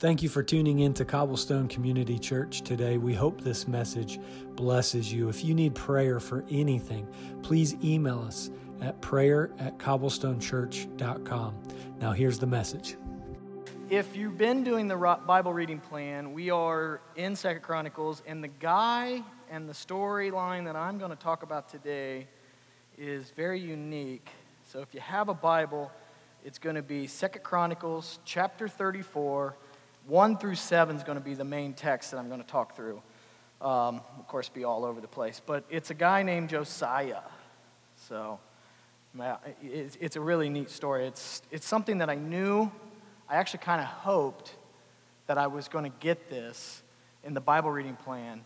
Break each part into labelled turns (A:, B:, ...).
A: Thank you for tuning in to Cobblestone Community Church today. We hope this message blesses you. If you need prayer for anything, please email us at prayer at cobblestonechurch.com. Now, here's the message.
B: If you've been doing the Bible reading plan, we are in Second Chronicles, and the guy and the storyline that I'm going to talk about today is very unique. So if you have a Bible, it's going to be Second Chronicles chapter 34 1 through 7 is going to be the main text that I'm going to talk through. Um, of course, be all over the place. But it's a guy named Josiah. So it's a really neat story. It's, it's something that I knew, I actually kind of hoped that I was going to get this in the Bible reading plan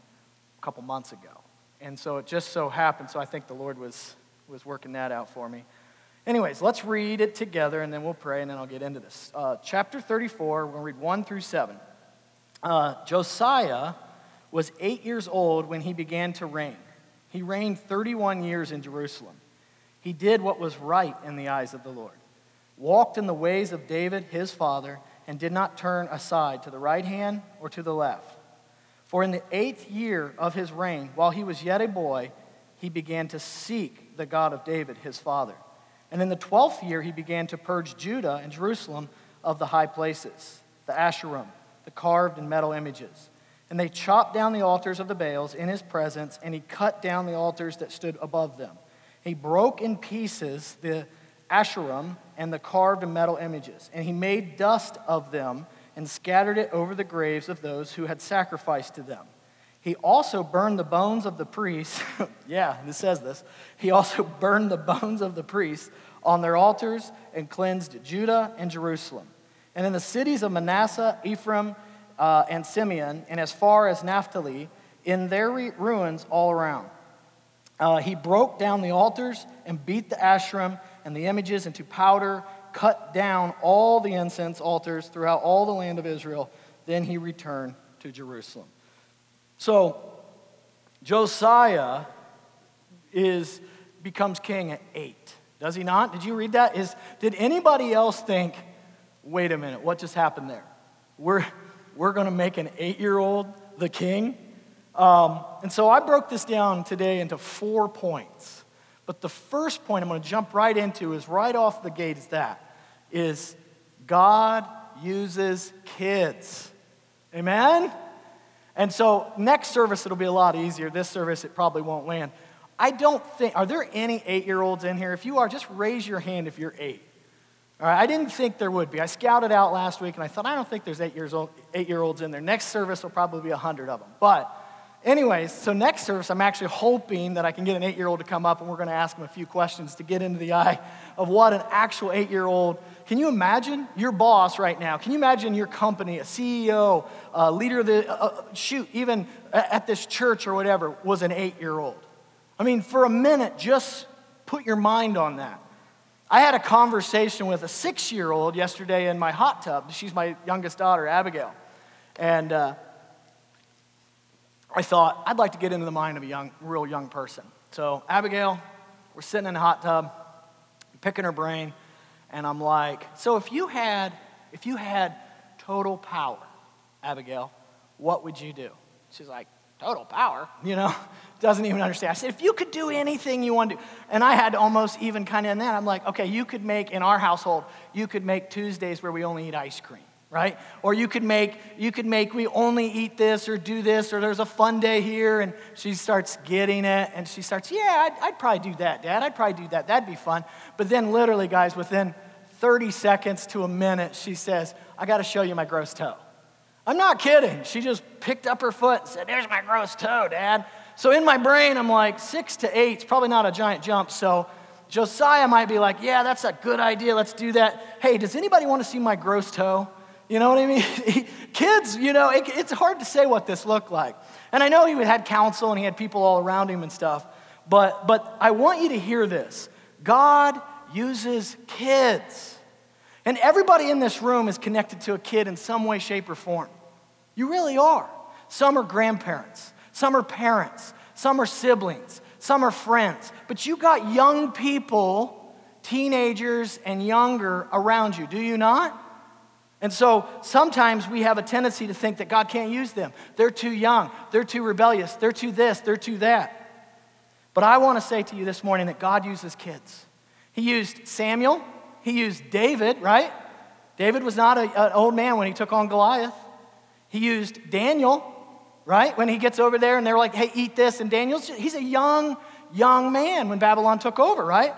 B: a couple months ago. And so it just so happened, so I think the Lord was, was working that out for me. Anyways, let's read it together and then we'll pray and then I'll get into this. Uh, chapter 34, we're going to read 1 through 7. Uh, Josiah was eight years old when he began to reign. He reigned 31 years in Jerusalem. He did what was right in the eyes of the Lord, walked in the ways of David, his father, and did not turn aside to the right hand or to the left. For in the eighth year of his reign, while he was yet a boy, he began to seek the God of David, his father. And in the twelfth year, he began to purge Judah and Jerusalem of the high places, the Asherim, the carved and metal images. And they chopped down the altars of the Baals in his presence, and he cut down the altars that stood above them. He broke in pieces the Asherim and the carved and metal images, and he made dust of them and scattered it over the graves of those who had sacrificed to them. He also burned the bones of the priests. yeah, it says this. He also burned the bones of the priests on their altars and cleansed Judah and Jerusalem. And in the cities of Manasseh, Ephraim, uh, and Simeon, and as far as Naphtali, in their ruins all around. Uh, he broke down the altars and beat the Asherim and the images into powder, cut down all the incense altars throughout all the land of Israel. Then he returned to Jerusalem. So, Josiah is, becomes king at eight. Does he not? Did you read that? Is, did anybody else think, wait a minute, what just happened there? We're, we're going to make an eight year old the king? Um, and so I broke this down today into four points. But the first point I'm going to jump right into is right off the gate is that is God uses kids. Amen? And so next service it'll be a lot easier. This service it probably won't land. I don't think, are there any eight year olds in here? If you are, just raise your hand if you're eight. All right, I didn't think there would be. I scouted out last week and I thought, I don't think there's eight, years old, eight year olds in there. Next service will probably be 100 of them. But, anyways, so next service, I'm actually hoping that I can get an eight year old to come up and we're going to ask him a few questions to get into the eye of what an actual eight year old. Can you imagine your boss right now? Can you imagine your company, a CEO, a leader of the, uh, uh, shoot, even at this church or whatever, was an eight year old? I mean, for a minute, just put your mind on that. I had a conversation with a six year old yesterday in my hot tub. She's my youngest daughter, Abigail. And uh, I thought, I'd like to get into the mind of a young, real young person. So, Abigail, we're sitting in a hot tub, picking her brain, and I'm like, so if you had, if you had total power, Abigail, what would you do? She's like, total power, you know, doesn't even understand. I said, if you could do anything you want to do, and I had almost even kind of in that, I'm like, okay, you could make, in our household, you could make Tuesdays where we only eat ice cream, right? Or you could make, you could make, we only eat this or do this, or there's a fun day here, and she starts getting it, and she starts, yeah, I'd, I'd probably do that, Dad, I'd probably do that, that'd be fun. But then literally, guys, within 30 seconds to a minute, she says, I gotta show you my gross toe. I'm not kidding. She just picked up her foot and said, There's my gross toe, Dad. So in my brain, I'm like, six to eight it's probably not a giant jump. So Josiah might be like, Yeah, that's a good idea. Let's do that. Hey, does anybody want to see my gross toe? You know what I mean? Kids, you know, it, it's hard to say what this looked like. And I know he had counsel and he had people all around him and stuff. But, but I want you to hear this God uses kids. And everybody in this room is connected to a kid in some way, shape, or form. You really are. Some are grandparents, some are parents, some are siblings, some are friends. But you got young people, teenagers and younger around you, do you not? And so sometimes we have a tendency to think that God can't use them. They're too young, they're too rebellious, they're too this, they're too that. But I want to say to you this morning that God uses kids. He used Samuel, he used David, right? David was not a, an old man when he took on Goliath. He used Daniel, right? When he gets over there and they're like, hey, eat this. And Daniel's, he's a young, young man when Babylon took over, right?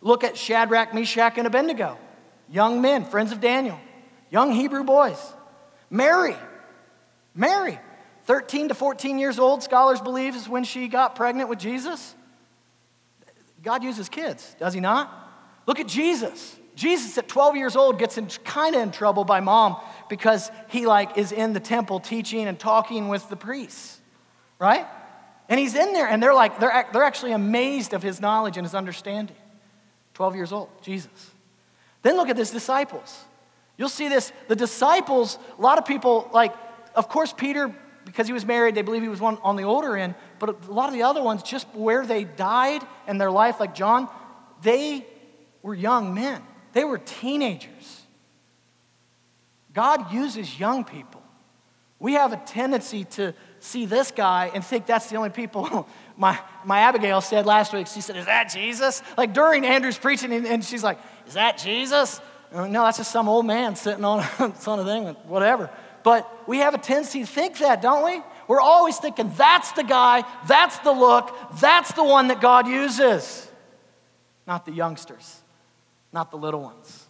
B: Look at Shadrach, Meshach, and Abednego. Young men, friends of Daniel, young Hebrew boys. Mary, Mary, 13 to 14 years old, scholars believe is when she got pregnant with Jesus. God uses kids, does he not? Look at Jesus. Jesus at 12 years old gets in kind of in trouble by mom because he like is in the temple teaching and talking with the priests, right? And he's in there and they're like they're, they're actually amazed of his knowledge and his understanding. 12 years old, Jesus. Then look at his disciples. You'll see this the disciples, a lot of people like of course Peter because he was married, they believe he was one on the older end, but a lot of the other ones just where they died in their life like John, they were young men. They were teenagers. God uses young people. We have a tendency to see this guy and think that's the only people. my, my Abigail said last week, she said, Is that Jesus? Like during Andrew's preaching, and she's like, Is that Jesus? Like, no, that's just some old man sitting on some thing, whatever. But we have a tendency to think that, don't we? We're always thinking that's the guy, that's the look, that's the one that God uses, not the youngsters not the little ones.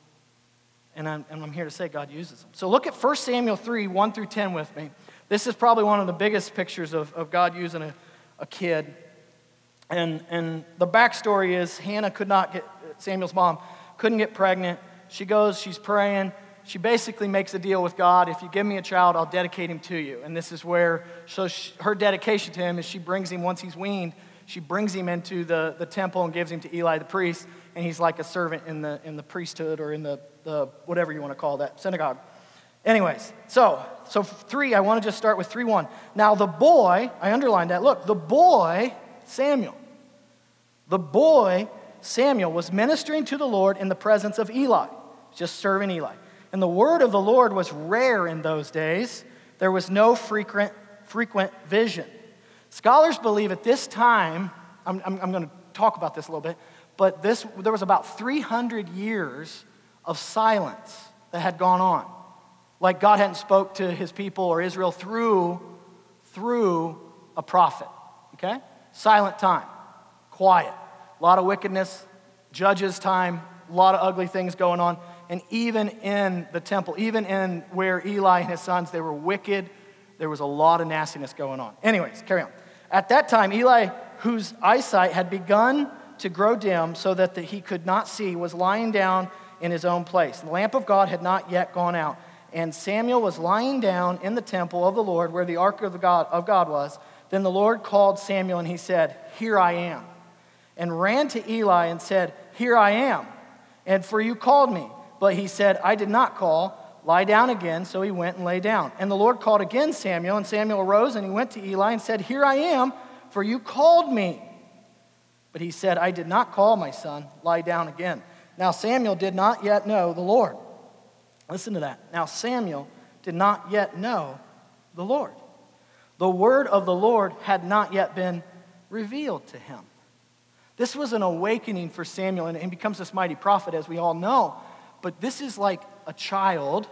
B: And I'm, and I'm here to say God uses them. So look at 1 Samuel 3 1 through 10 with me. This is probably one of the biggest pictures of, of God using a, a kid. And, and the backstory is Hannah could not get, Samuel's mom couldn't get pregnant. She goes, she's praying. She basically makes a deal with God. If you give me a child, I'll dedicate him to you. And this is where, so she, her dedication to him is she brings him, once he's weaned, she brings him into the, the temple and gives him to Eli the priest and he's like a servant in the, in the priesthood or in the, the whatever you want to call that synagogue. Anyways, so so three, I want to just start with three one. Now the boy, I underlined that. Look, the boy Samuel, the boy Samuel was ministering to the Lord in the presence of Eli, just serving Eli. And the word of the Lord was rare in those days. There was no frequent frequent vision. Scholars believe at this time, I'm, I'm, I'm going to talk about this a little bit. But this, there was about 300 years of silence that had gone on. Like God hadn't spoke to his people or Israel through, through a prophet. Okay? Silent time, quiet, a lot of wickedness, judges time, a lot of ugly things going on. And even in the temple, even in where Eli and his sons, they were wicked, there was a lot of nastiness going on. Anyways, carry on. At that time, Eli, whose eyesight had begun to grow dim so that the, he could not see, was lying down in his own place. The lamp of God had not yet gone out, and Samuel was lying down in the temple of the Lord where the ark of, the God, of God was. Then the Lord called Samuel, and he said, Here I am. And ran to Eli and said, Here I am. And for you called me. But he said, I did not call. Lie down again. So he went and lay down. And the Lord called again Samuel, and Samuel arose and he went to Eli and said, Here I am, for you called me. But he said, I did not call my son, lie down again. Now Samuel did not yet know the Lord. Listen to that. Now Samuel did not yet know the Lord. The word of the Lord had not yet been revealed to him. This was an awakening for Samuel, and he becomes this mighty prophet, as we all know. But this is like a child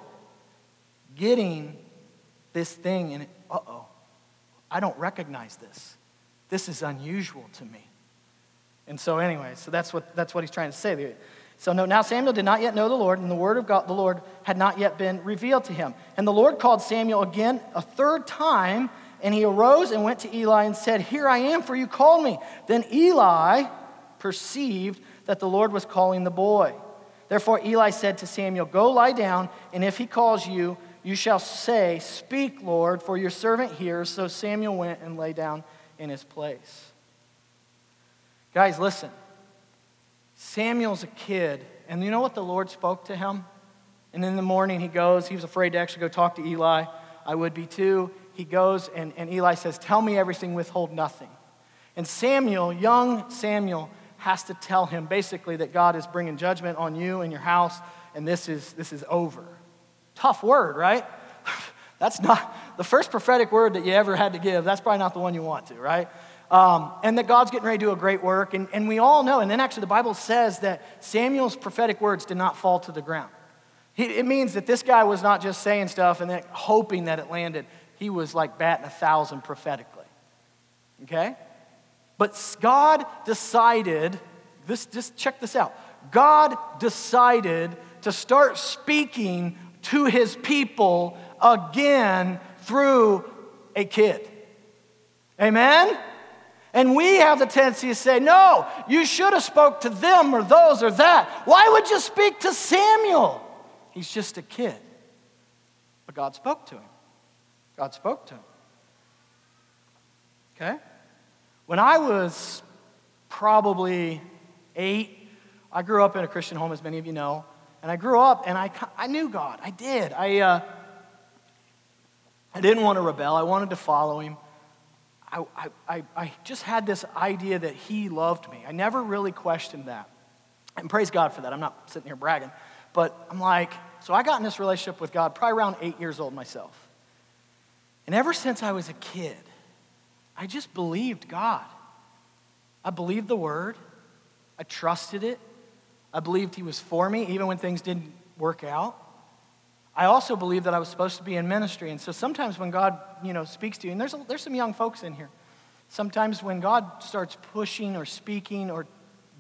B: getting this thing, and uh oh, I don't recognize this. This is unusual to me. And so, anyway, so that's what, that's what he's trying to say. So no, now Samuel did not yet know the Lord, and the word of God, the Lord, had not yet been revealed to him. And the Lord called Samuel again a third time, and he arose and went to Eli and said, Here I am, for you called me. Then Eli perceived that the Lord was calling the boy. Therefore Eli said to Samuel, Go lie down, and if he calls you, you shall say, Speak, Lord, for your servant hears. So Samuel went and lay down in his place. Guys, listen. Samuel's a kid, and you know what the Lord spoke to him? And in the morning he goes, he was afraid to actually go talk to Eli. I would be too. He goes, and, and Eli says, Tell me everything, withhold nothing. And Samuel, young Samuel, has to tell him basically that God is bringing judgment on you and your house, and this is, this is over. tough word, right? that's not the first prophetic word that you ever had to give. That's probably not the one you want to, right? Um, and that God's getting ready to do a great work. And, and we all know, and then actually the Bible says that Samuel's prophetic words did not fall to the ground. He, it means that this guy was not just saying stuff and then hoping that it landed. He was like batting a thousand prophetically. Okay? But God decided, this, just check this out. God decided to start speaking to his people again through a kid. Amen? And we have the tendency to say, no, you should have spoke to them or those or that. Why would you speak to Samuel? He's just a kid. But God spoke to him. God spoke to him. Okay? When I was probably eight, I grew up in a Christian home, as many of you know. And I grew up and I, I knew God. I did. I, uh, I didn't want to rebel, I wanted to follow him. I, I, I just had this idea that he loved me. I never really questioned that. And praise God for that. I'm not sitting here bragging. But I'm like, so I got in this relationship with God probably around eight years old myself. And ever since I was a kid, I just believed God. I believed the word, I trusted it, I believed He was for me even when things didn't work out. I also believed that I was supposed to be in ministry. And so sometimes when God, you know, speaks to you, and there's, a, there's some young folks in here, sometimes when God starts pushing or speaking or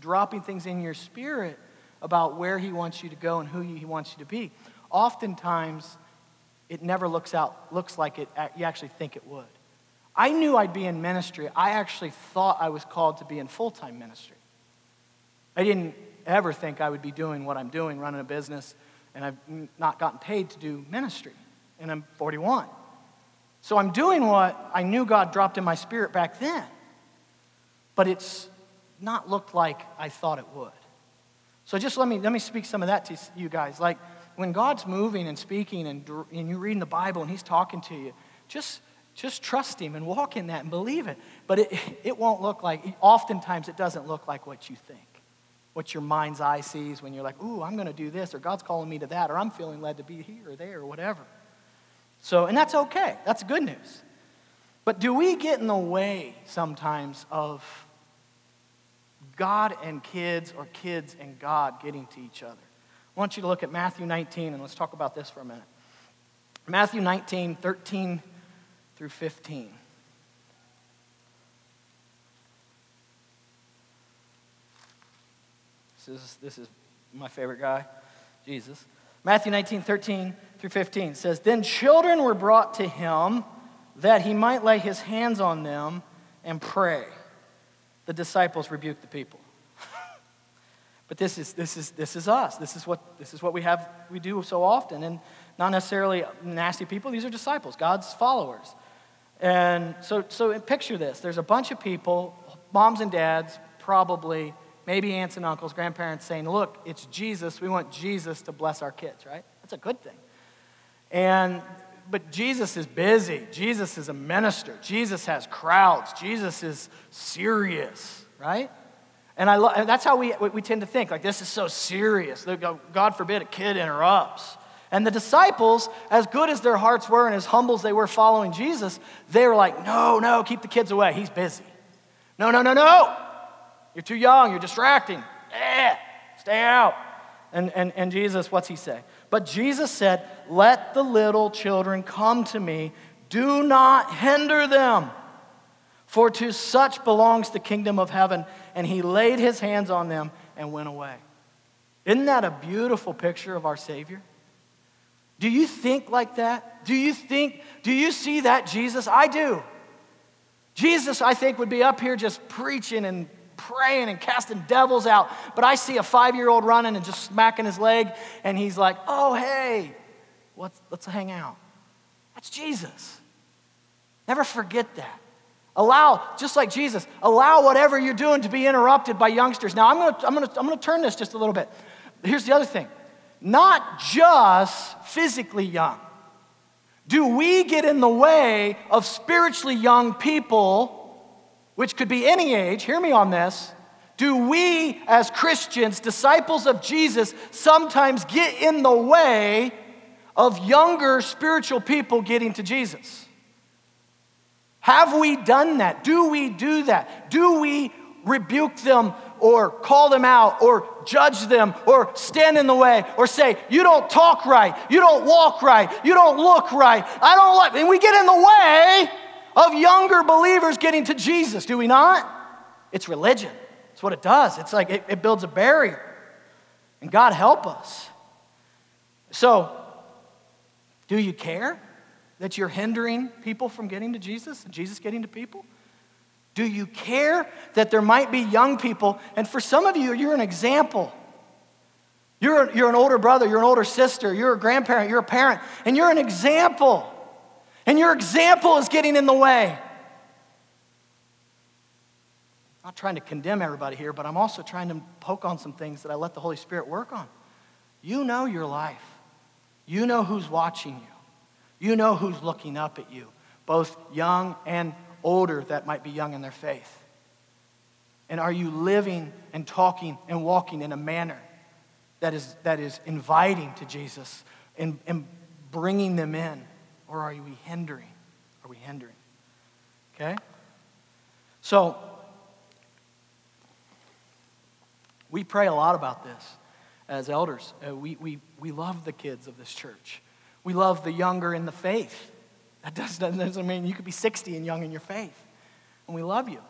B: dropping things in your spirit about where He wants you to go and who He wants you to be, oftentimes it never looks out, looks like it, you actually think it would. I knew I'd be in ministry. I actually thought I was called to be in full time ministry. I didn't ever think I would be doing what I'm doing, running a business, and I've not gotten paid to do ministry. And I'm 41. So I'm doing what I knew God dropped in my spirit back then. But it's not looked like I thought it would. So just let me, let me speak some of that to you guys. Like when God's moving and speaking and, and you're reading the Bible and He's talking to you, just, just trust Him and walk in that and believe it. But it, it won't look like, oftentimes it doesn't look like what you think what your mind's eye sees when you're like, ooh, I'm going to do this, or God's calling me to that, or I'm feeling led to be here or there or whatever. So, and that's okay. That's good news. But do we get in the way sometimes of God and kids or kids and God getting to each other? I want you to look at Matthew 19, and let's talk about this for a minute. Matthew 19, 13 through 15. This is, this is my favorite guy, Jesus. Matthew 19, 13 through 15 says, Then children were brought to him that he might lay his hands on them and pray. The disciples rebuked the people. but this is, this, is, this is us. This is, what, this is what we have we do so often. And not necessarily nasty people, these are disciples, God's followers. And so, so picture this there's a bunch of people, moms and dads, probably maybe aunts and uncles, grandparents saying, Look, it's Jesus. We want Jesus to bless our kids, right? That's a good thing. And but Jesus is busy. Jesus is a minister. Jesus has crowds. Jesus is serious, right? And I lo- that's how we, we tend to think. Like, this is so serious. God forbid a kid interrupts. And the disciples, as good as their hearts were and as humble as they were following Jesus, they were like, no, no, keep the kids away. He's busy. No, no, no, no. You're too young. You're distracting. Eh, stay out. And, and, and Jesus, what's he say? But Jesus said, Let the little children come to me. Do not hinder them, for to such belongs the kingdom of heaven. And he laid his hands on them and went away. Isn't that a beautiful picture of our Savior? Do you think like that? Do you think, do you see that Jesus? I do. Jesus, I think, would be up here just preaching and praying and casting devils out. But I see a five year old running and just smacking his leg, and he's like, oh, hey, let's, let's hang out. That's Jesus. Never forget that. Allow, just like Jesus, allow whatever you're doing to be interrupted by youngsters. Now, I'm gonna, I'm gonna, I'm gonna turn this just a little bit. Here's the other thing not just physically young. Do we get in the way of spiritually young people? which could be any age, hear me on this. Do we, as Christians, disciples of Jesus, sometimes get in the way of younger spiritual people getting to Jesus? Have we done that? Do we do that? Do we rebuke them or call them out or judge them or stand in the way or say, You don't talk right, you don't walk right, you don't look right, I don't like, and we get in the way of younger believers getting to Jesus, do we not? It's religion. It's what it does. It's like it, it builds a barrier. And God help us. So, do you care that you're hindering people from getting to Jesus and Jesus getting to people? Do you care that there might be young people? And for some of you, you're an example. You're, you're an older brother, you're an older sister, you're a grandparent, you're a parent, and you're an example. And your example is getting in the way. I'm not trying to condemn everybody here, but I'm also trying to poke on some things that I let the Holy Spirit work on. You know your life, you know who's watching you, you know who's looking up at you, both young and older that might be young in their faith? And are you living and talking and walking in a manner that is, that is inviting to Jesus and, and bringing them in? Or are we hindering? Are we hindering? Okay? So, we pray a lot about this as elders. Uh, we, we, we love the kids of this church. We love the younger in the faith. That doesn't, doesn't mean you could be 60 and young in your faith. And we love you.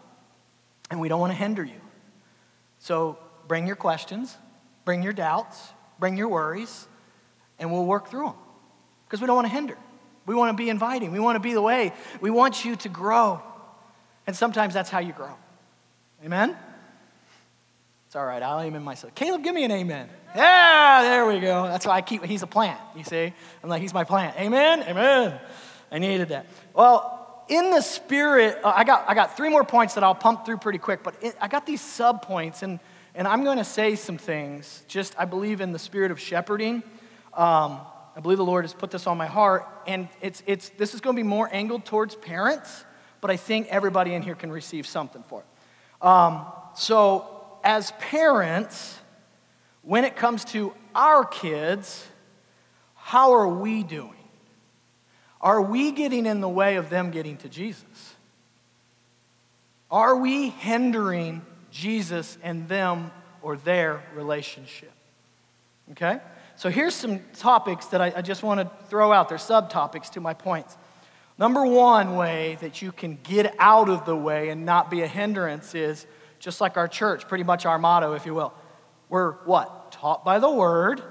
B: And we don't want to hinder you. So bring your questions, bring your doubts, bring your worries, and we'll work through them. Because we don't want to hinder. We want to be inviting. We want to be the way. We want you to grow. And sometimes that's how you grow. Amen? It's all right. I'll amen myself. Caleb, give me an amen. Yeah, there we go. That's why I keep, he's a plant, you see? I'm like, he's my plant. Amen? Amen. I needed that. Well, in the spirit, uh, I, got, I got three more points that I'll pump through pretty quick, but it, I got these sub points, and, and I'm going to say some things. Just, I believe in the spirit of shepherding. Um, I believe the Lord has put this on my heart, and it's, it's, this is going to be more angled towards parents, but I think everybody in here can receive something for it. Um, so, as parents, when it comes to our kids, how are we doing? Are we getting in the way of them getting to Jesus? Are we hindering Jesus and them or their relationship? Okay? So here's some topics that I, I just want to throw out. They're subtopics to my points. Number one way that you can get out of the way and not be a hindrance is just like our church, pretty much our motto, if you will. We're what? Taught by the word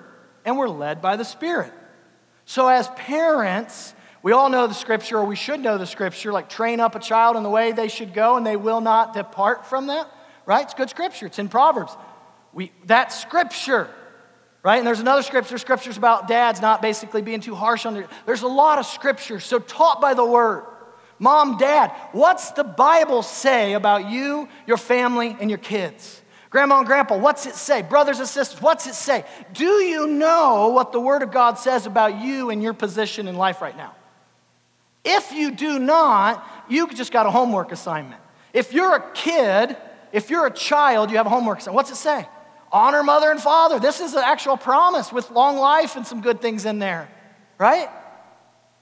B: and we're led by the Spirit. So as parents, we all know the scripture, or we should know the scripture, like train up a child in the way they should go, and they will not depart from that. Right? It's good scripture. It's in Proverbs. We, that's scripture. Right? And there's another scripture, scriptures about dads not basically being too harsh on their. There's a lot of scripture. So taught by the word. Mom, dad, what's the Bible say about you, your family, and your kids? Grandma and grandpa, what's it say? Brothers and sisters, what's it say? Do you know what the Word of God says about you and your position in life right now? If you do not, you just got a homework assignment. If you're a kid, if you're a child, you have a homework assignment. What's it say? Honor mother and father. This is an actual promise with long life and some good things in there, right?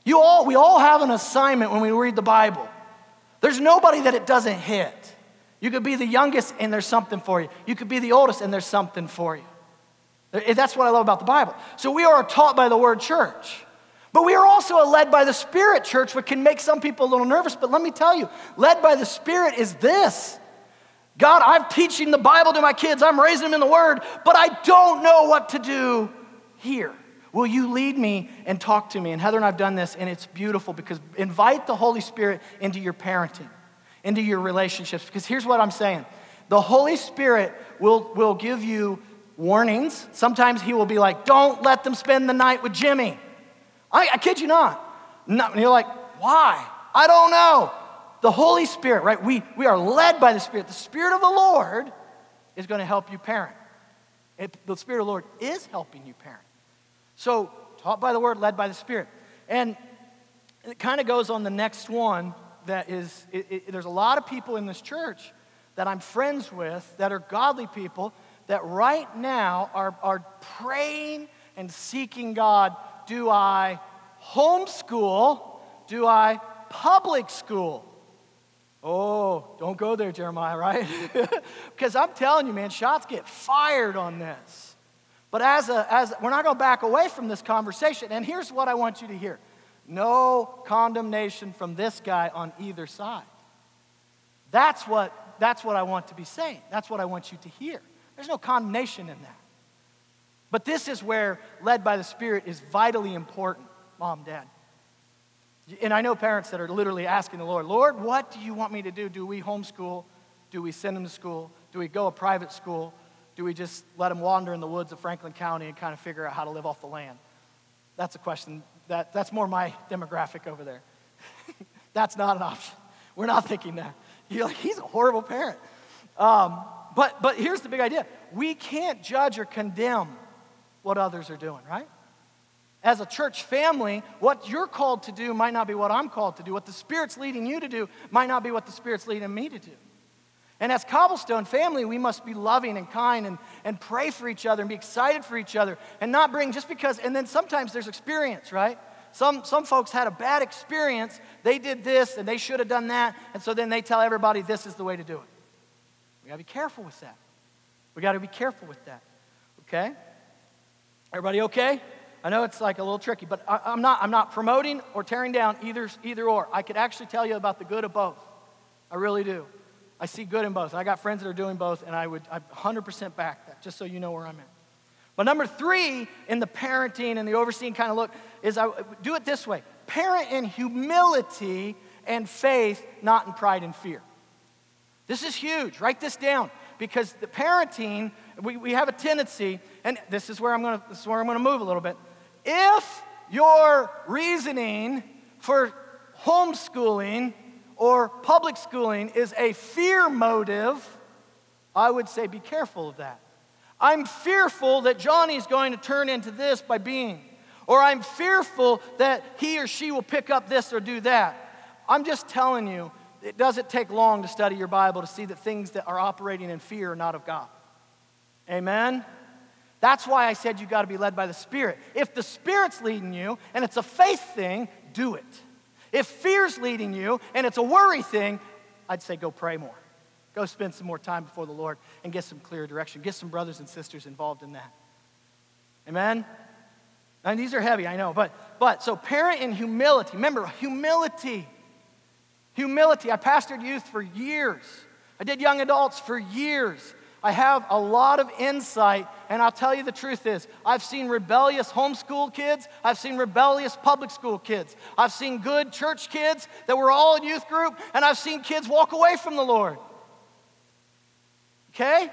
B: You all, we all have an assignment when we read the Bible. There's nobody that it doesn't hit. You could be the youngest and there's something for you. You could be the oldest and there's something for you. That's what I love about the Bible. So we are taught by the word church. But we are also a led by the Spirit church, which can make some people a little nervous. But let me tell you, led by the Spirit is this God, I'm teaching the Bible to my kids, I'm raising them in the Word, but I don't know what to do here. Will you lead me and talk to me? And Heather and I've done this, and it's beautiful because invite the Holy Spirit into your parenting, into your relationships. Because here's what I'm saying the Holy Spirit will, will give you warnings. Sometimes He will be like, don't let them spend the night with Jimmy. I, I kid you not. No, and you're like, why? I don't know. The Holy Spirit, right? We, we are led by the Spirit. The Spirit of the Lord is going to help you parent. It, the Spirit of the Lord is helping you parent. So, taught by the Word, led by the Spirit. And it kind of goes on the next one that is, it, it, there's a lot of people in this church that I'm friends with that are godly people that right now are, are praying and seeking God Do I homeschool? Do I public school? Oh, don't go there, Jeremiah, right? because I'm telling you, man, shots get fired on this. But as a, as we're not going to back away from this conversation. And here's what I want you to hear: no condemnation from this guy on either side. That's what that's what I want to be saying. That's what I want you to hear. There's no condemnation in that. But this is where led by the Spirit is vitally important, mom, dad. And I know parents that are literally asking the Lord, Lord, what do you want me to do? Do we homeschool? Do we send them to school? Do we go a private school? Do we just let them wander in the woods of Franklin County and kind of figure out how to live off the land? That's a question. That, that's more my demographic over there. that's not an option. We're not thinking that. You're like, he's a horrible parent. Um, but, but here's the big idea we can't judge or condemn what others are doing, right? As a church family, what you're called to do might not be what I'm called to do. What the Spirit's leading you to do might not be what the Spirit's leading me to do. And as Cobblestone family, we must be loving and kind and, and pray for each other and be excited for each other and not bring just because, and then sometimes there's experience, right? Some, some folks had a bad experience. They did this and they should have done that. And so then they tell everybody this is the way to do it. We got to be careful with that. We got to be careful with that. Okay? Everybody okay? I know it's like a little tricky, but I, am not, I'm not promoting or tearing down either, either or. I could actually tell you about the good of both. I really do. I see good in both. I got friends that are doing both, and I would I 100% back that, just so you know where I'm at. But number three in the parenting and the overseeing kind of look is I do it this way parent in humility and faith, not in pride and fear. This is huge. Write this down because the parenting, we, we have a tendency, and this is where I'm gonna this is where I'm gonna move a little bit. If your reasoning for homeschooling or public schooling is a fear motive, I would say be careful of that. I'm fearful that Johnny's going to turn into this by being, or I'm fearful that he or she will pick up this or do that. I'm just telling you, it doesn't take long to study your Bible to see that things that are operating in fear are not of God. Amen? That's why I said you got to be led by the Spirit. If the Spirit's leading you and it's a faith thing, do it. If fear's leading you and it's a worry thing, I'd say go pray more. Go spend some more time before the Lord and get some clear direction. Get some brothers and sisters involved in that. Amen? And these are heavy, I know, but but so parent in humility. Remember, humility. Humility. I pastored youth for years. I did young adults for years. I have a lot of insight, and I'll tell you the truth is, I've seen rebellious homeschool kids, I've seen rebellious public school kids, I've seen good church kids that were all in youth group, and I've seen kids walk away from the Lord. Okay?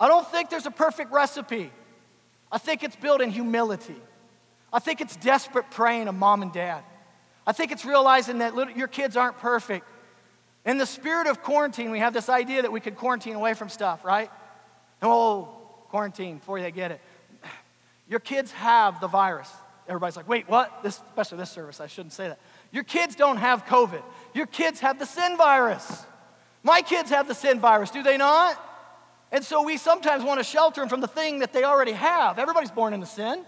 B: I don't think there's a perfect recipe. I think it's built in humility. I think it's desperate praying of mom and dad. I think it's realizing that little, your kids aren't perfect. In the spirit of quarantine, we have this idea that we could quarantine away from stuff, right? Oh, quarantine before they get it. Your kids have the virus. Everybody's like, wait, what? This, especially this service, I shouldn't say that. Your kids don't have COVID. Your kids have the sin virus. My kids have the sin virus, do they not? And so we sometimes want to shelter them from the thing that they already have. Everybody's born into sin.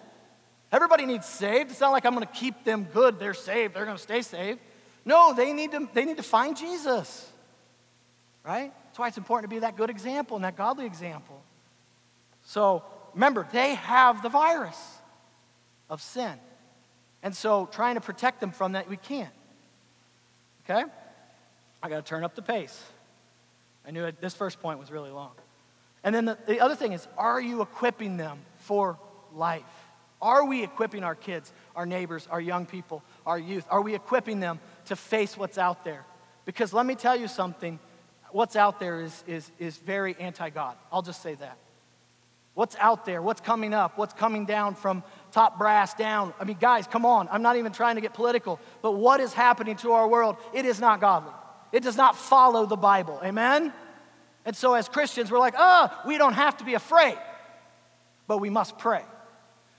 B: Everybody needs saved. It's not like I'm going to keep them good. They're saved. They're going to stay saved. No, they need to, they need to find Jesus. Right? That's why it's important to be that good example and that godly example. So remember, they have the virus of sin. And so trying to protect them from that, we can't. Okay? I got to turn up the pace. I knew it, this first point was really long. And then the, the other thing is, are you equipping them for life? Are we equipping our kids, our neighbors, our young people, our youth? Are we equipping them to face what's out there? Because let me tell you something what's out there is, is, is very anti God. I'll just say that. What's out there? What's coming up? What's coming down from top brass down? I mean, guys, come on. I'm not even trying to get political, but what is happening to our world? It is not godly. It does not follow the Bible. Amen? And so, as Christians, we're like, oh, we don't have to be afraid, but we must pray.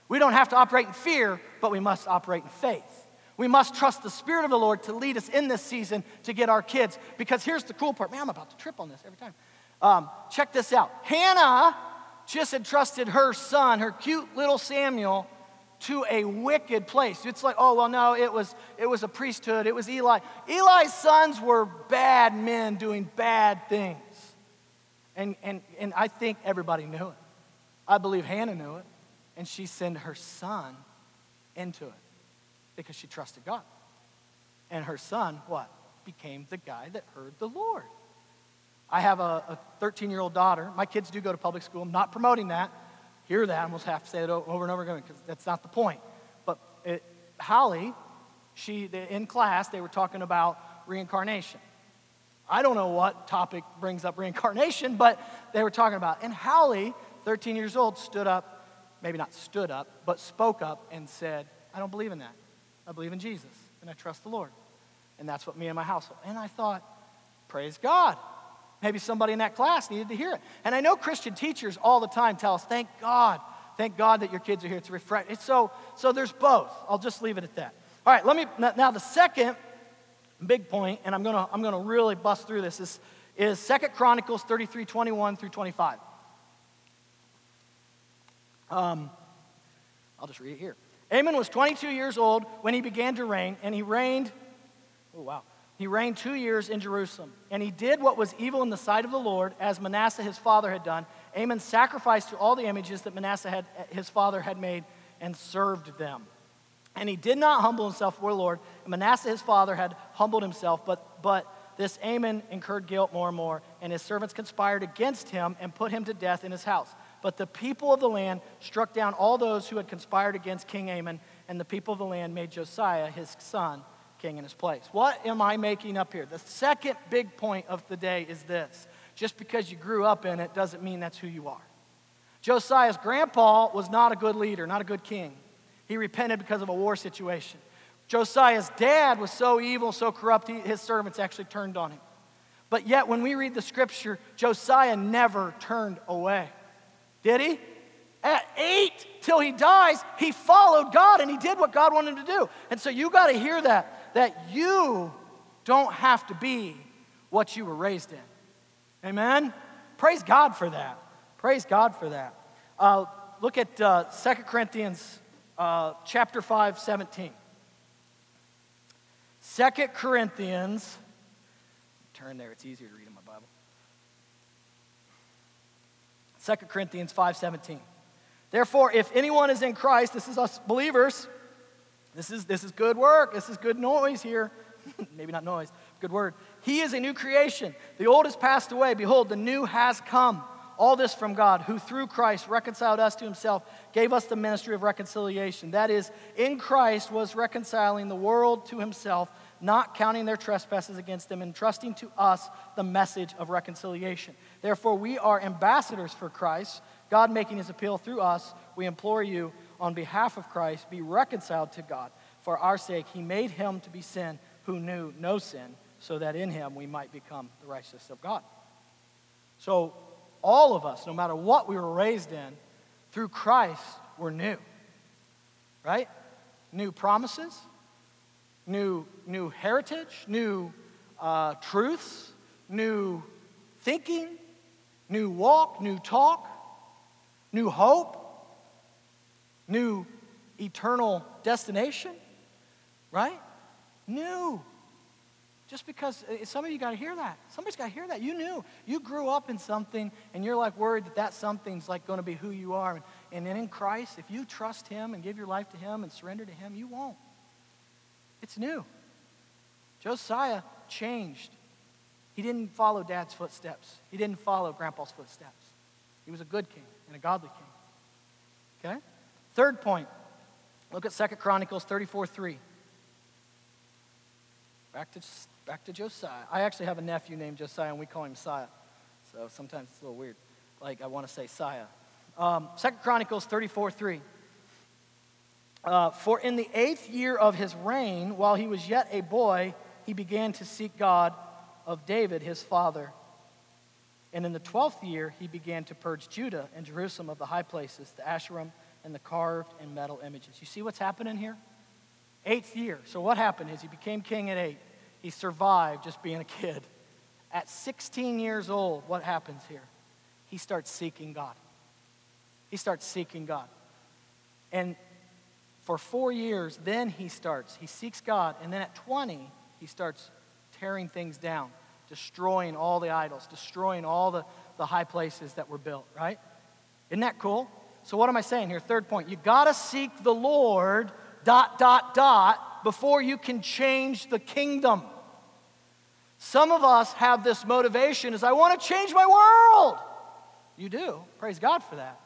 B: We don't have to operate in fear, but we must operate in faith. We must trust the Spirit of the Lord to lead us in this season to get our kids. Because here's the cool part. Man, I'm about to trip on this every time. Um, check this out. Hannah just entrusted her son, her cute little Samuel, to a wicked place. It's like, oh, well, no, it was, it was a priesthood, it was Eli. Eli's sons were bad men doing bad things. And, and, and I think everybody knew it. I believe Hannah knew it, and she sent her son into it because she trusted God. And her son, what? Became the guy that heard the Lord. I have a 13 year old daughter. My kids do go to public school. I'm not promoting that. Hear that. I almost have to say it over and over again because that's not the point. But it, Holly, she, in class, they were talking about reincarnation. I don't know what topic brings up reincarnation, but they were talking about. And Holly, 13 years old, stood up, maybe not stood up, but spoke up and said, I don't believe in that. I believe in Jesus and I trust the Lord. And that's what me and my household. And I thought, praise God. Maybe somebody in that class needed to hear it. And I know Christian teachers all the time tell us, thank God, thank God that your kids are here. It's so, so there's both. I'll just leave it at that. All right, let me, now the second big point, and I'm gonna, I'm gonna really bust through this, is, is 2 Chronicles 33, 21 through 25. Um, I'll just read it here. Amon was 22 years old when he began to reign, and he reigned, oh wow, he reigned two years in Jerusalem. And he did what was evil in the sight of the Lord, as Manasseh his father had done. Amon sacrificed to all the images that Manasseh had, his father had made and served them. And he did not humble himself before the Lord. And Manasseh his father had humbled himself, but, but this Amon incurred guilt more and more, and his servants conspired against him and put him to death in his house. But the people of the land struck down all those who had conspired against King Amon, and the people of the land made Josiah, his son, king in his place. What am I making up here? The second big point of the day is this just because you grew up in it doesn't mean that's who you are. Josiah's grandpa was not a good leader, not a good king. He repented because of a war situation. Josiah's dad was so evil, so corrupt, he, his servants actually turned on him. But yet, when we read the scripture, Josiah never turned away. Did he? At eight, till he dies, he followed God and he did what God wanted him to do. And so you got to hear that, that you don't have to be what you were raised in. Amen? Praise God for that. Praise God for that. Uh, look at uh, 2 Corinthians uh, chapter 5, 17. 2 Corinthians, turn there, it's easier to read in my Bible. 2 Corinthians 5, 17. Therefore, if anyone is in Christ, this is us believers, this is, this is good work, this is good noise here. Maybe not noise, good word. He is a new creation. The old has passed away. Behold, the new has come. All this from God, who through Christ reconciled us to himself, gave us the ministry of reconciliation. That is, in Christ was reconciling the world to himself, not counting their trespasses against them, and trusting to us the message of reconciliation. Therefore, we are ambassadors for Christ, God making his appeal through us. We implore you, on behalf of Christ, be reconciled to God. For our sake, he made him to be sin who knew no sin, so that in him we might become the righteousness of God. So, all of us, no matter what we were raised in, through Christ, we're new. Right? New promises, new, new heritage, new uh, truths, new thinking, new walk, new talk, new hope, new eternal destination. Right? New. Just because uh, some of you got to hear that. Somebody's got to hear that. You knew. You grew up in something and you're like worried that that something's like going to be who you are. And, and then in Christ, if you trust Him and give your life to Him and surrender to Him, you won't. It's new. Josiah changed. He didn't follow dad's footsteps, he didn't follow grandpa's footsteps. He was a good king and a godly king. Okay? Third point look at Second Chronicles 34 3. Back to back to Josiah. I actually have a nephew named Josiah, and we call him Saya. So sometimes it's a little weird. Like I want to say Saya. Um, Second Chronicles 34 3. Uh, For in the eighth year of his reign, while he was yet a boy, he began to seek God of David, his father. And in the twelfth year, he began to purge Judah and Jerusalem of the high places, the Asherim, and the carved and metal images. You see what's happening here? Eighth year. So what happened is he became king at eight. He survived just being a kid. At 16 years old, what happens here? He starts seeking God. He starts seeking God. And For four years, then he starts. He seeks God. And then at 20, he starts tearing things down, destroying all the idols, destroying all the, the high places that were built, right? Isn't that cool? So, what am I saying here? Third point you gotta seek the Lord, dot, dot, dot, before you can change the kingdom. Some of us have this motivation is I want to change my world. You do. Praise God for that.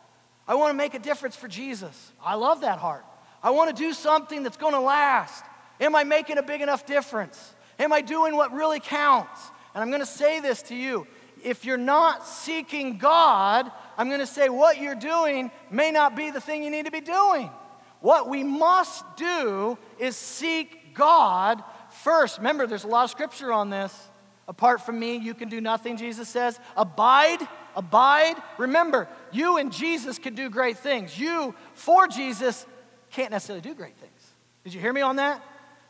B: I want to make a difference for Jesus. I love that heart. I want to do something that's going to last. Am I making a big enough difference? Am I doing what really counts? And I'm going to say this to you. If you're not seeking God, I'm going to say what you're doing may not be the thing you need to be doing. What we must do is seek God first. Remember, there's a lot of scripture on this. Apart from me, you can do nothing, Jesus says. Abide, abide. Remember, you and Jesus can do great things. You, for Jesus, can't necessarily do great things. Did you hear me on that?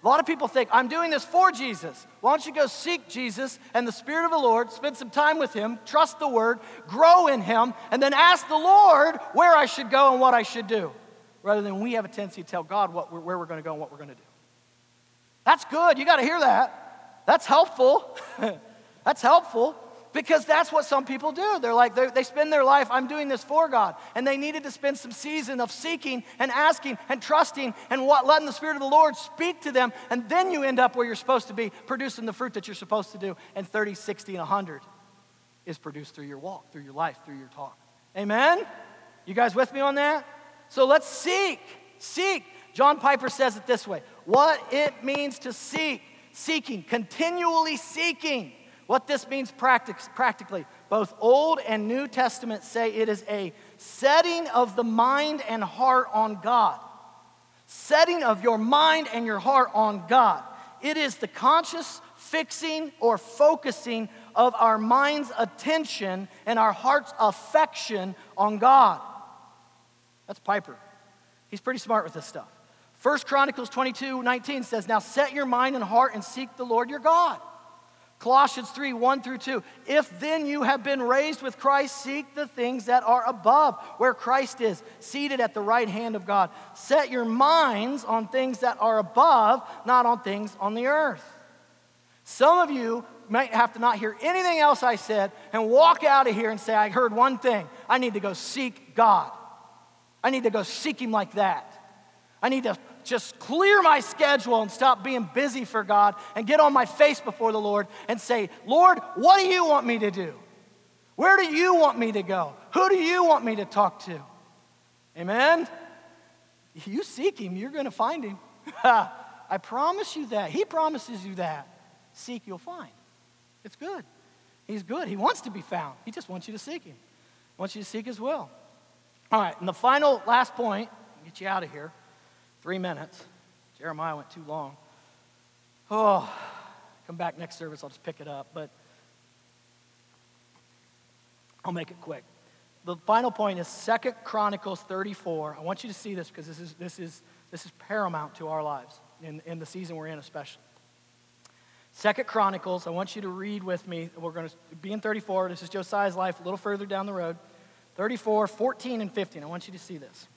B: A lot of people think, I'm doing this for Jesus. Why don't you go seek Jesus and the Spirit of the Lord, spend some time with Him, trust the Word, grow in Him, and then ask the Lord where I should go and what I should do, rather than we have a tendency to tell God what we're, where we're going to go and what we're going to do. That's good. You got to hear that. That's helpful. That's helpful because that's what some people do. They're like, they, they spend their life, I'm doing this for God. And they needed to spend some season of seeking and asking and trusting and what, letting the Spirit of the Lord speak to them. And then you end up where you're supposed to be, producing the fruit that you're supposed to do. And 30, 60, and 100 is produced through your walk, through your life, through your talk. Amen? You guys with me on that? So let's seek. Seek. John Piper says it this way what it means to seek, seeking, continually seeking what this means practically, both Old and New Testament say it is a setting of the mind and heart on God. Setting of your mind and your heart on God. It is the conscious fixing or focusing of our mind's attention and our heart's affection on God. That's Piper. He's pretty smart with this stuff. First Chronicles 22 19 says, Now set your mind and heart and seek the Lord your God. Colossians 3 1 through 2. If then you have been raised with Christ, seek the things that are above, where Christ is, seated at the right hand of God. Set your minds on things that are above, not on things on the earth. Some of you might have to not hear anything else I said and walk out of here and say, I heard one thing. I need to go seek God. I need to go seek Him like that. I need to just clear my schedule and stop being busy for God and get on my face before the Lord and say, Lord, what do you want me to do? Where do you want me to go? Who do you want me to talk to? Amen? You seek him, you're going to find him. I promise you that. He promises you that. Seek, you'll find. It's good. He's good. He wants to be found. He just wants you to seek him. He wants you to seek his will. All right, and the final, last point, get you out of here. Three minutes. Jeremiah went too long. Oh, come back next service, I'll just pick it up, but I'll make it quick. The final point is Second Chronicles 34. I want you to see this because this is, this is, this is paramount to our lives in, in the season we're in, especially. Second Chronicles, I want you to read with me. We're going to be in 34. This is Josiah's life, a little further down the road. 34, 14, and 15. I want you to see this.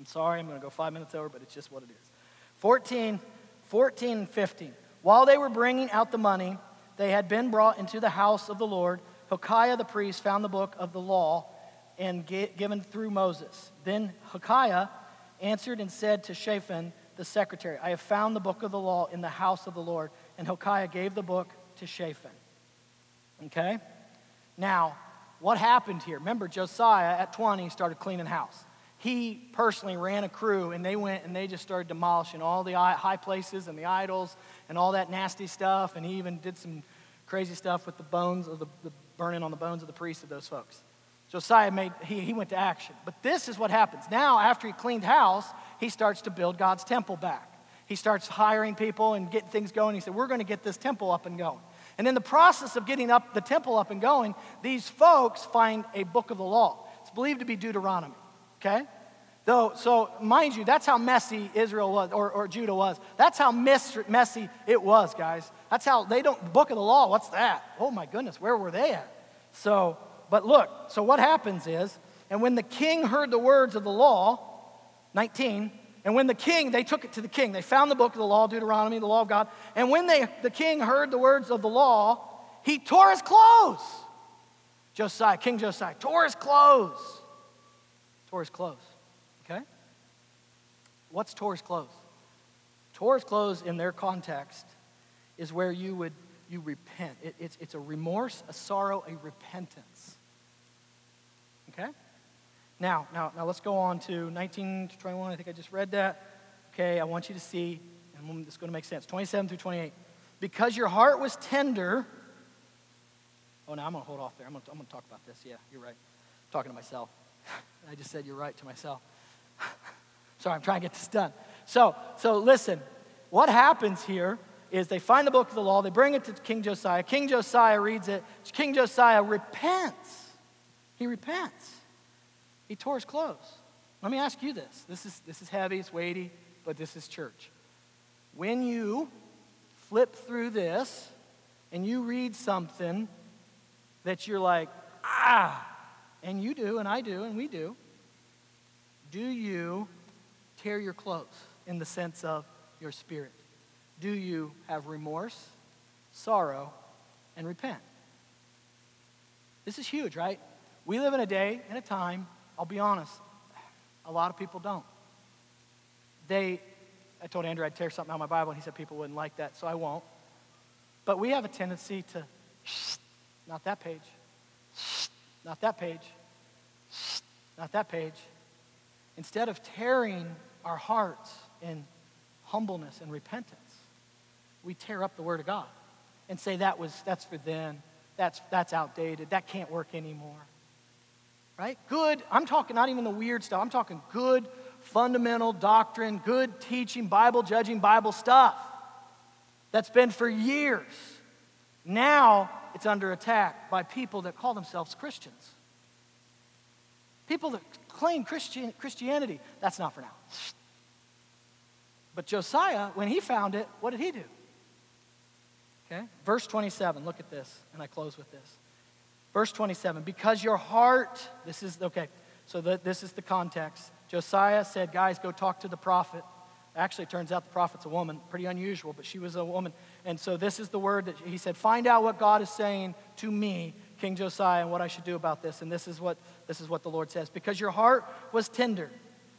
B: I'm sorry, I'm going to go five minutes over, but it's just what it is. 14, 14 and 15. While they were bringing out the money, they had been brought into the house of the Lord. Hilkiah the priest found the book of the law and given through Moses. Then Hilkiah answered and said to Shaphan the secretary, I have found the book of the law in the house of the Lord. And Hilkiah gave the book to Shaphan. Okay? Now, what happened here? Remember, Josiah at 20 started cleaning house he personally ran a crew and they went and they just started demolishing all the high places and the idols and all that nasty stuff. And he even did some crazy stuff with the bones of the, the burning on the bones of the priests of those folks. Josiah made, he, he went to action. But this is what happens. Now, after he cleaned house, he starts to build God's temple back. He starts hiring people and getting things going. He said, We're going to get this temple up and going. And in the process of getting up the temple up and going, these folks find a book of the law. It's believed to be Deuteronomy okay? Though, so, mind you, that's how messy Israel was, or, or Judah was. That's how mess, messy it was, guys. That's how they don't, book of the law, what's that? Oh my goodness, where were they at? So, but look, so what happens is, and when the king heard the words of the law, 19, And when the king, they took it to the king. They found the book of the law, Deuteronomy, the law of God. And when they, the king heard the words of the law, he tore his clothes. Josiah, King Josiah, tore his clothes. Tore his clothes. Okay? What's tore his clothes? His clothes in their context is where you would you repent. It, it's, it's a remorse, a sorrow, a repentance. Okay? Now, now, now let's go on to 19 to 21. I think I just read that. Okay, I want you to see, and it's going to make sense. 27 through 28. Because your heart was tender. Oh, no, I'm going to hold off there. I'm going to, I'm going to talk about this. Yeah, you're right. I'm talking to myself. I just said you're right to myself. Sorry, I'm trying to get this done. So, so listen, what happens here is they find the book of the law, they bring it to King Josiah. King Josiah reads it. King Josiah repents. He repents. He tore his clothes. Let me ask you this. This is, this is heavy, it's weighty, but this is church. When you flip through this and you read something that you're like, ah, and you do, and I do, and we do, do you tear your clothes in the sense of your spirit? Do you have remorse, sorrow, and repent? This is huge, right? We live in a day and a time, I'll be honest, a lot of people don't. They, I told Andrew I'd tear something out of my Bible, and he said people wouldn't like that, so I won't. But we have a tendency to, not that page, not that page, not that page. Instead of tearing our hearts in humbleness and repentance, we tear up the Word of God and say that was that's for then, that's that's outdated, that can't work anymore. Right? Good, I'm talking not even the weird stuff, I'm talking good fundamental doctrine, good teaching, Bible judging, Bible stuff that's been for years. Now it's under attack by people that call themselves Christians. People that claim Christian, Christianity. That's not for now. But Josiah, when he found it, what did he do? Okay? Verse 27, look at this, and I close with this. Verse 27, because your heart, this is, okay, so the, this is the context. Josiah said, guys, go talk to the prophet. Actually, it turns out the prophet's a woman, pretty unusual, but she was a woman. And so this is the word that he said, find out what God is saying to me, King Josiah, and what I should do about this. And this is what, this is what the Lord says. Because your heart was tender,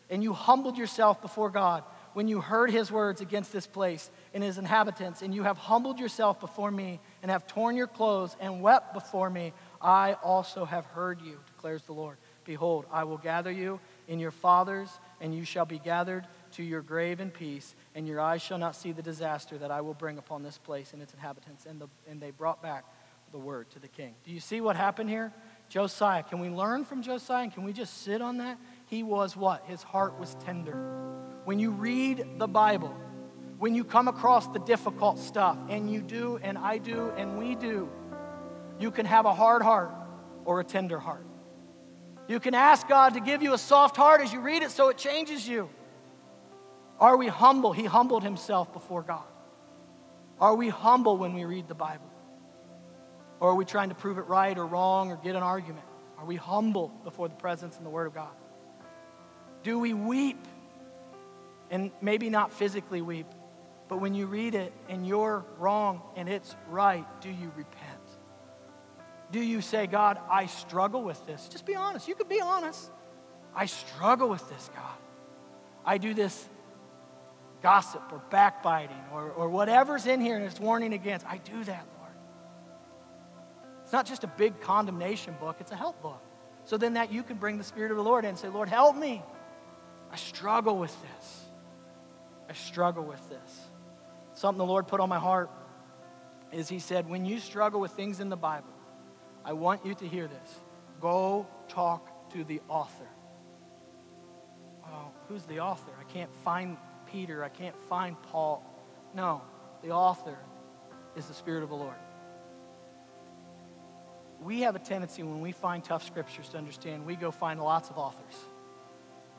B: and you humbled yourself before God when you heard his words against this place and his inhabitants, and you have humbled yourself before me, and have torn your clothes and wept before me, I also have heard you, declares the Lord. Behold, I will gather you in your fathers, and you shall be gathered to your grave in peace, and your eyes shall not see the disaster that I will bring upon this place and its inhabitants. And, the, and they brought back the word to the king. Do you see what happened here? Josiah. Can we learn from Josiah? And can we just sit on that? He was what? His heart was tender. When you read the Bible, when you come across the difficult stuff, and you do, and I do, and we do, you can have a hard heart or a tender heart. You can ask God to give you a soft heart as you read it so it changes you. Are we humble? He humbled himself before God. Are we humble when we read the Bible? Or are we trying to prove it right or wrong or get an argument? Are we humble before the presence and the Word of God? Do we weep? And maybe not physically weep, but when you read it and you're wrong and it's right, do you repent? Do you say, God, I struggle with this? Just be honest. You could be honest. I struggle with this, God. I do this gossip or backbiting or, or whatever's in here and it's warning against. I do that, Lord. It's not just a big condemnation book, it's a help book. So then that you can bring the Spirit of the Lord in and say, Lord, help me. I struggle with this. I struggle with this. Something the Lord put on my heart is He said, when you struggle with things in the Bible, I want you to hear this. Go talk to the author. Well, who's the author? I can't find Peter. I can't find Paul. No, the author is the Spirit of the Lord. We have a tendency when we find tough scriptures to understand, we go find lots of authors.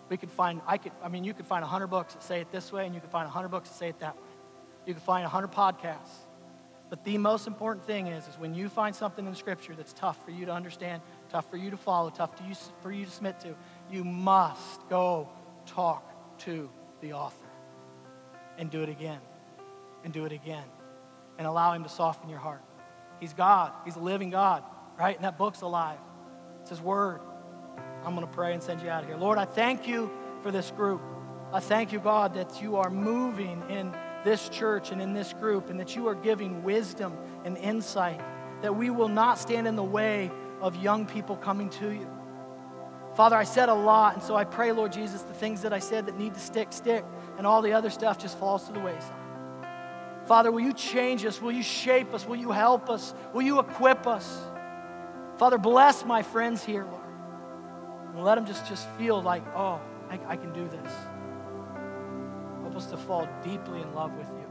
B: We could find, I could, I mean, you could find 100 books that say it this way, and you could find 100 books that say it that way. You could find 100 podcasts. But the most important thing is, is when you find something in Scripture that's tough for you to understand, tough for you to follow, tough to you, for you to submit to, you must go talk to the author. And do it again. And do it again. And allow Him to soften your heart. He's God, He's a living God, right? And that book's alive. It's His Word. I'm going to pray and send you out of here. Lord, I thank you for this group. I thank you, God, that you are moving in this church and in this group, and that you are giving wisdom and insight, that we will not stand in the way of young people coming to you. Father, I said a lot, and so I pray, Lord Jesus, the things that I said that need to stick, stick, and all the other stuff just falls to the wayside. Father, will you change us? Will you shape us? Will you help us? Will you equip us? Father, bless my friends here, Lord. And let them just, just feel like, oh, I, I can do this. Help us to fall deeply in love with you.